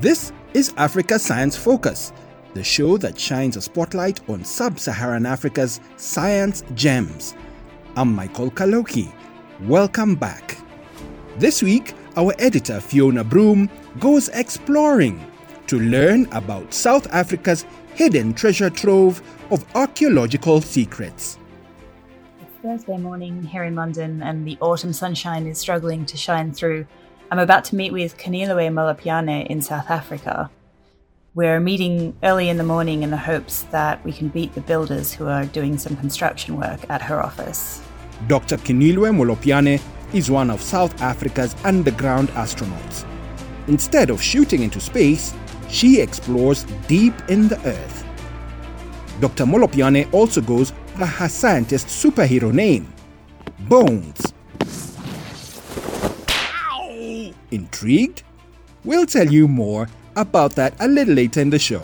This is Africa Science Focus, the show that shines a spotlight on sub Saharan Africa's science gems. I'm Michael Kaloki. Welcome back. This week, our editor Fiona Broom goes exploring to learn about South Africa's hidden treasure trove of archaeological secrets. It's Thursday morning here in London, and the autumn sunshine is struggling to shine through. I'm about to meet with Keneiloe Molopyane in South Africa. We're meeting early in the morning in the hopes that we can beat the builders who are doing some construction work at her office. Dr. Keneiloe Molopyane is one of South Africa's underground astronauts. Instead of shooting into space, she explores deep in the earth. Dr. Molopyane also goes by her scientist superhero name, Bones. Intrigued? We'll tell you more about that a little later in the show.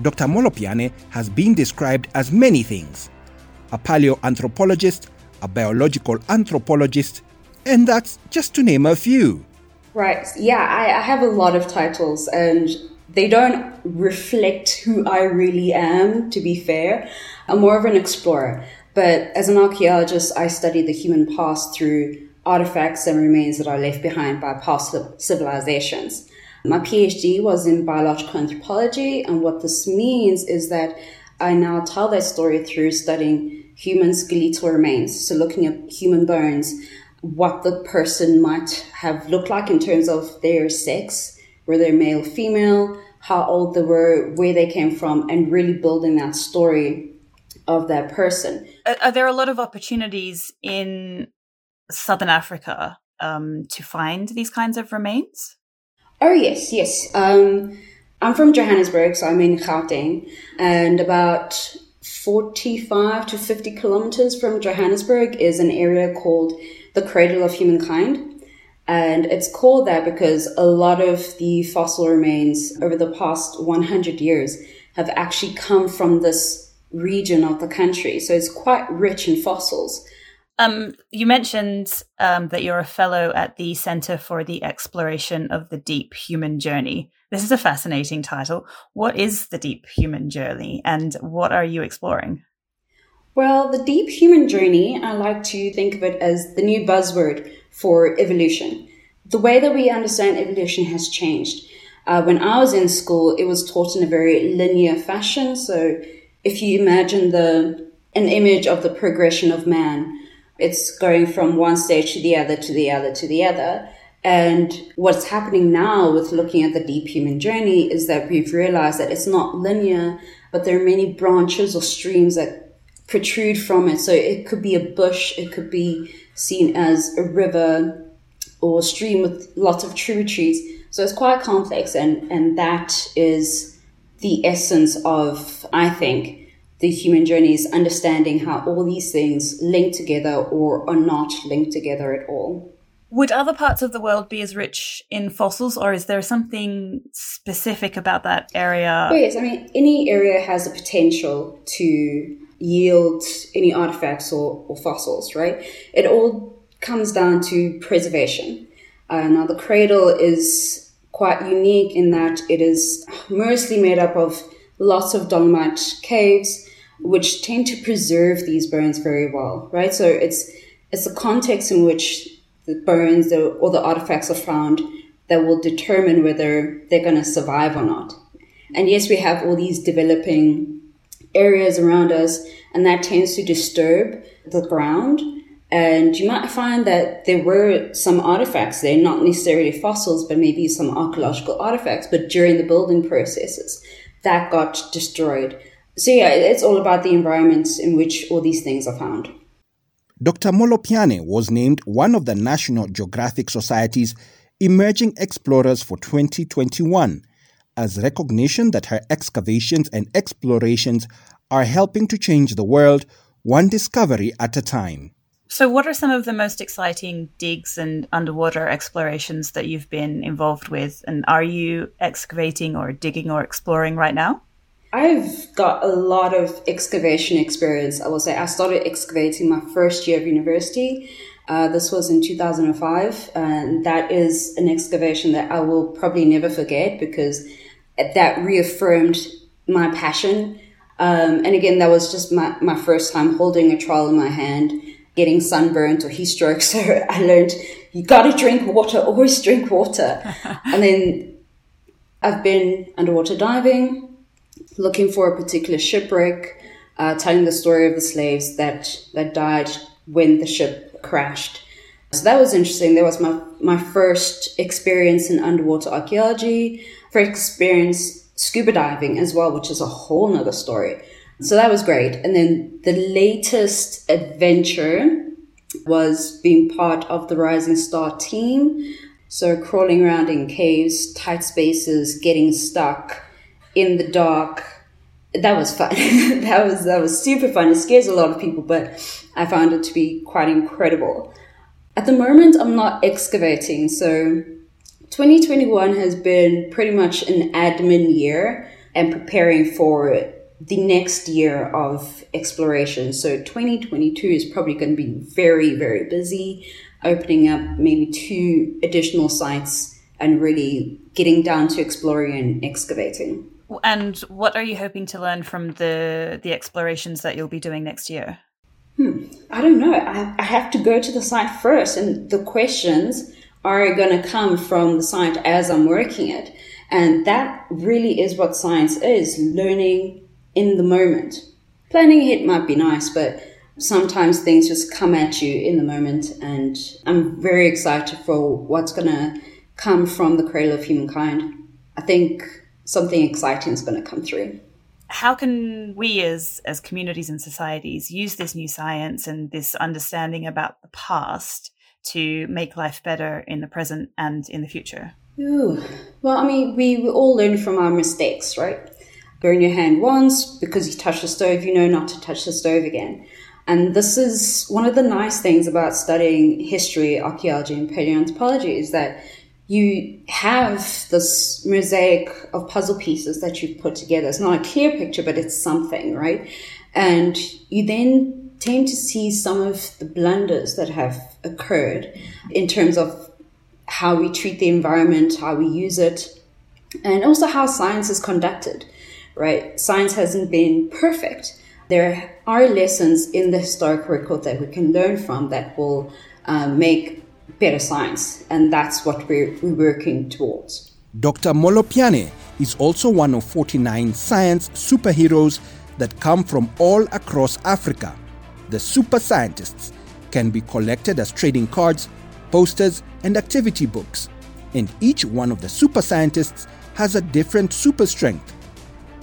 Dr. Molopyane has been described as many things a paleoanthropologist, a biological anthropologist, and that's just to name a few. Right, yeah, I, I have a lot of titles and they don't reflect who I really am, to be fair. I'm more of an explorer. But as an archaeologist, I study the human past through artifacts and remains that are left behind by past civilizations. My PhD was in biological anthropology, and what this means is that I now tell that story through studying human skeletal remains. So, looking at human bones, what the person might have looked like in terms of their sex, were they male, female, how old they were, where they came from, and really building that story of that person. Are there a lot of opportunities in Southern Africa um, to find these kinds of remains? Oh, yes, yes. Um, I'm from Johannesburg, so I'm in Gauteng, and about 45 to 50 kilometers from Johannesburg is an area called the Cradle of Humankind. And it's called that because a lot of the fossil remains over the past 100 years have actually come from this region of the country. So it's quite rich in fossils. Um, you mentioned um, that you're a fellow at the Center for the Exploration of the Deep Human Journey. This is a fascinating title. What is the Deep Human Journey and what are you exploring? Well, the Deep Human Journey, I like to think of it as the new buzzword for evolution. The way that we understand evolution has changed. Uh, when I was in school, it was taught in a very linear fashion. So if you imagine the an image of the progression of man, it's going from one stage to the other, to the other, to the other. And what's happening now with looking at the deep human journey is that we've realized that it's not linear, but there are many branches or streams that protrude from it. So it could be a bush, it could be seen as a river or a stream with lots of tributaries. So it's quite complex, and, and that is the essence of, I think, the human journey is understanding how all these things link together or are not linked together at all. Would other parts of the world be as rich in fossils, or is there something specific about that area? Yes, I mean, any area has the potential to yield any artifacts or, or fossils, right? It all comes down to preservation. Uh, now, the cradle is quite unique in that it is mostly made up of lots of dolomite caves which tend to preserve these bones very well, right? So it's it's the context in which the bones or the artifacts are found that will determine whether they're going to survive or not. And yes, we have all these developing areas around us, and that tends to disturb the ground. And you might find that there were some artifacts there, not necessarily fossils, but maybe some archaeological artifacts, but during the building processes, that got destroyed. So, yeah, it's all about the environments in which all these things are found. Dr. Molopyane was named one of the National Geographic Society's Emerging Explorers for 2021 as recognition that her excavations and explorations are helping to change the world one discovery at a time. So, what are some of the most exciting digs and underwater explorations that you've been involved with? And are you excavating or digging or exploring right now? I've got a lot of excavation experience. I will say I started excavating my first year of university. Uh, this was in 2005, and that is an excavation that I will probably never forget because that reaffirmed my passion. Um, and again, that was just my, my first time holding a trowel in my hand, getting sunburnt or heat stroke. So I learned you gotta drink water, always drink water. and then I've been underwater diving, looking for a particular shipwreck, uh, telling the story of the slaves that, that died when the ship crashed. So that was interesting. That was my, my first experience in underwater archaeology, first experience scuba diving as well, which is a whole nother story. So that was great. And then the latest adventure was being part of the Rising Star team. So crawling around in caves, tight spaces, getting stuck in the dark. That was fun. that was that was super fun. It scares a lot of people, but I found it to be quite incredible. At the moment, I'm not excavating, so 2021 has been pretty much an admin year and preparing for the next year of exploration. So 2022 is probably going to be very, very busy, opening up maybe two additional sites and really getting down to exploring and excavating. And what are you hoping to learn from the the explorations that you'll be doing next year? Hmm, I don't know. I, I have to go to the site first, and the questions are going to come from the site as I'm working it. And that really is what science is learning in the moment. Planning ahead might be nice, but sometimes things just come at you in the moment. And I'm very excited for what's going to come from the cradle of humankind. I think something exciting is going to come through. How can we as, as communities and societies use this new science and this understanding about the past to make life better in the present and in the future? Ooh. Well, I mean, we, we all learn from our mistakes, right? Burn your hand once because you touched the stove, you know not to touch the stove again. And this is one of the nice things about studying history, archaeology, and paleoanthropology is that you have this mosaic of puzzle pieces that you've put together. It's not a clear picture, but it's something, right? And you then tend to see some of the blunders that have occurred in terms of how we treat the environment, how we use it, and also how science is conducted, right? Science hasn't been perfect. There are lessons in the historic record that we can learn from that will uh, make better science, and that's what we're, we're working towards. Dr. Molopyane is also one of 49 science superheroes that come from all across Africa the super scientists can be collected as trading cards, posters, and activity books. And each one of the super scientists has a different super strength.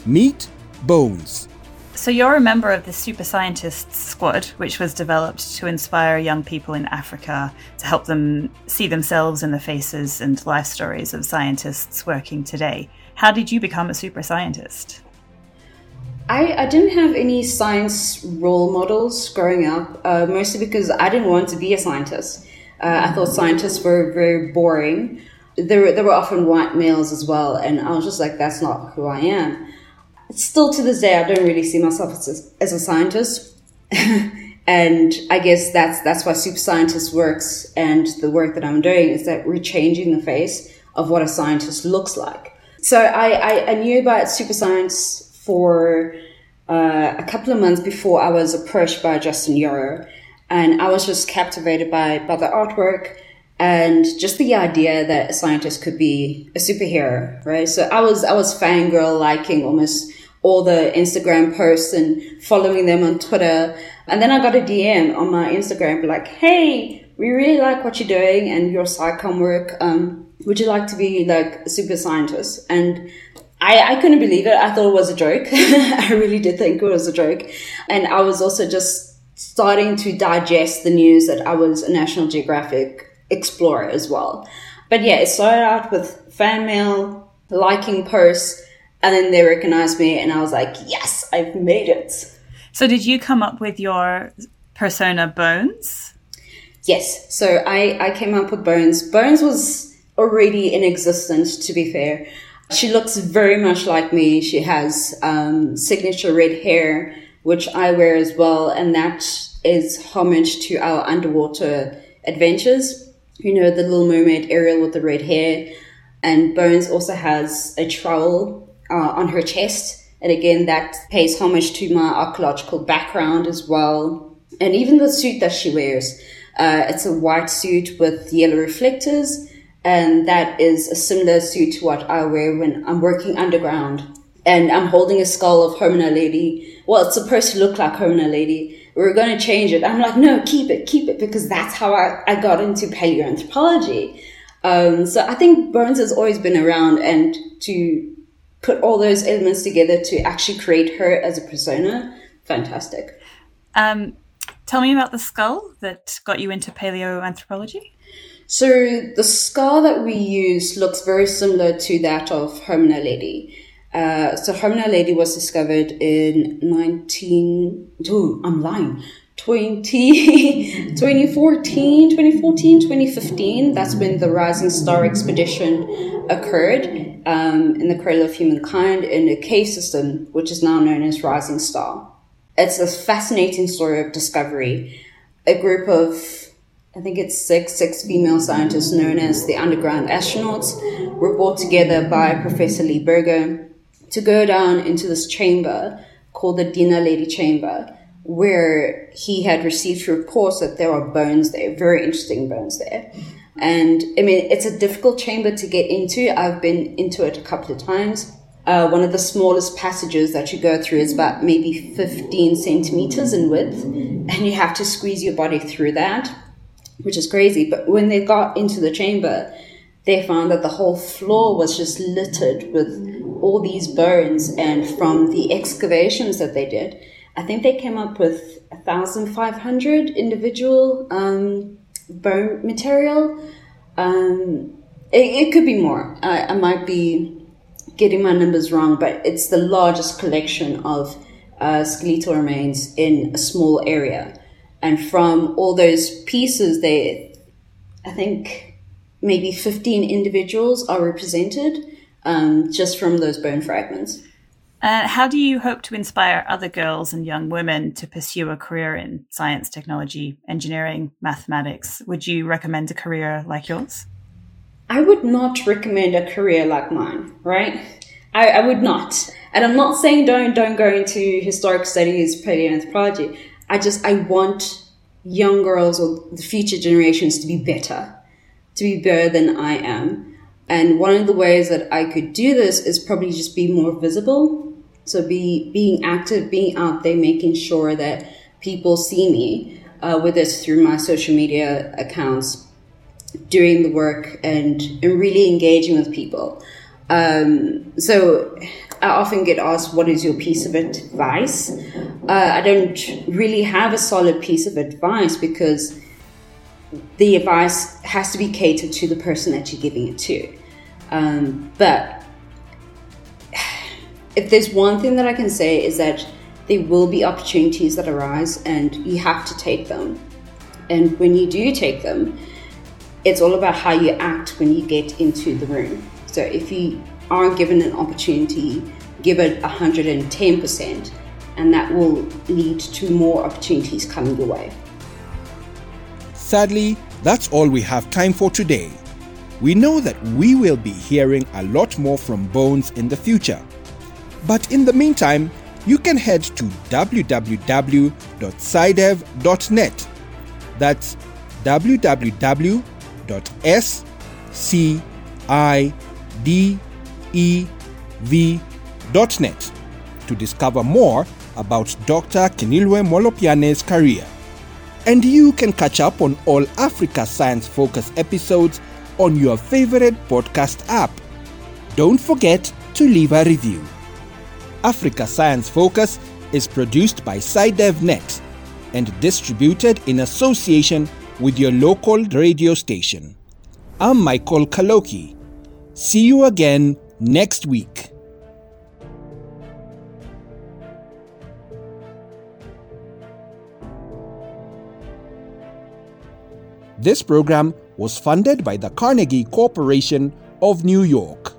Meet Bones. So, you're a member of the Super Scientists Squad, which was developed to inspire young people in Africa to help them see themselves in the faces and life stories of scientists working today. How did you become a super scientist? I, I didn't have any science role models growing up, uh, mostly because I didn't want to be a scientist. Uh, I thought scientists were very boring. There were, there were often white males as well, and I was just like, that's not who I am. Still to this day, I don't really see myself as a, as a scientist. and I guess that's that's why Super Scientist works, and the work that I'm doing is that we're changing the face of what a scientist looks like. So I, I, I knew about Super Science for uh, a couple of months before I was approached by Justin Yarrow. And I was just captivated by, by the artwork and just the idea that a scientist could be a superhero, right? So I was, I was fangirl liking almost all the Instagram posts and following them on Twitter. And then I got a DM on my Instagram like, Hey, we really like what you're doing and your SciComm work. Um, would you like to be like a super scientist? And I, I couldn't believe it. I thought it was a joke. I really did think it was a joke. And I was also just starting to digest the news that I was a National Geographic explorer as well. But yeah, it started out with fan mail, liking posts, and then they recognized me and I was like, yes, I've made it. So did you come up with your persona Bones? Yes. So I, I came up with Bones. Bones was already in existence, to be fair. She looks very much like me. She has um, signature red hair, which I wear as well, and that is homage to our underwater adventures. You know, the Little Mermaid Ariel with the red hair, and Bones also has a trowel uh, on her chest. And again, that pays homage to my archaeological background as well. And even the suit that she wears, uh, it's a white suit with yellow reflectors, and that is a similar suit to what I wear when I'm working underground. And I'm holding a skull of Homo naledi. Well, it's supposed to look like Homo naledi. We are going to change it. I'm like, no, keep it, keep it, because that's how I, I got into paleoanthropology. Um, so I think Bones has always been around, and to put all those elements together to actually create her as a persona, fantastic. Um, tell me about the skull that got you into paleoanthropology. So the skull that we use looks very similar to that of Homo naledi. Uh, so Homo naledi was discovered in 19... Ooh, I'm lying. 20, 2014, 2014, 2015. That's when the Rising Star expedition occurred um, in the cradle of humankind in a cave system, which is now known as Rising Star. It's a fascinating story of discovery. A group of, I think it's six, six female scientists known as the underground astronauts were brought together by Professor Lee Berger to go down into this chamber called the Dinaledi Chamber where he had received reports that there are bones there, very interesting bones there. And I mean, it's a difficult chamber to get into. I've been into it a couple of times. Uh, one of the smallest passages that you go through is about maybe 15 centimeters in width, and you have to squeeze your body through that, which is crazy. But when they got into the chamber, they found that the whole floor was just littered with all these bones, and from the excavations that they did, I think they came up with 1,500 individual um, bone material. Um, it, it, could be more. I, I, might be getting my numbers wrong, but it's the largest collection of uh, skeletal remains in a small area. And from all those pieces, they, I think maybe 15 individuals are represented um, just from those bone fragments. Uh, how do you hope to inspire other girls and young women to pursue a career in science, technology, engineering, mathematics? Would you recommend a career like yours? I would not recommend a career like mine, right? I, I would not. And I'm not saying don't don't go into historic studies, paleoanthropology. I just I want young girls or the future generations to be better, to be better than I am. And one of the ways that I could do this is probably just be more visible so be being active, being out there, making sure that people see me, uh, it's through my social media accounts, doing the work, and and really engaging with people. Um, so I often get asked, "What is your piece of advice?" Uh, I don't really have a solid piece of advice because the advice has to be catered to the person that you're giving it to. Um, but if there's one thing that I can say is that there will be opportunities that arise and you have to take them. And when you do take them, it's all about how you act when you get into the room. So if you are given an opportunity, give it 110%, and that will lead to more opportunities coming your way. Sadly, that's all we have time for today. We know that we will be hearing a lot more from Bones in the future. But in the meantime, you can head to www.scidev.net. That's www.scidev.net to discover more about Dr. Keneiloe Molopyane's career. And you can catch up on all Africa Science Focus episodes on your favorite podcast app. Don't forget to leave a review. Africa Science Focus is produced by SciDevNet and distributed in association with your local radio station. I'm Michael Kaloki. See you again next week. This program was funded by the Carnegie Corporation of New York.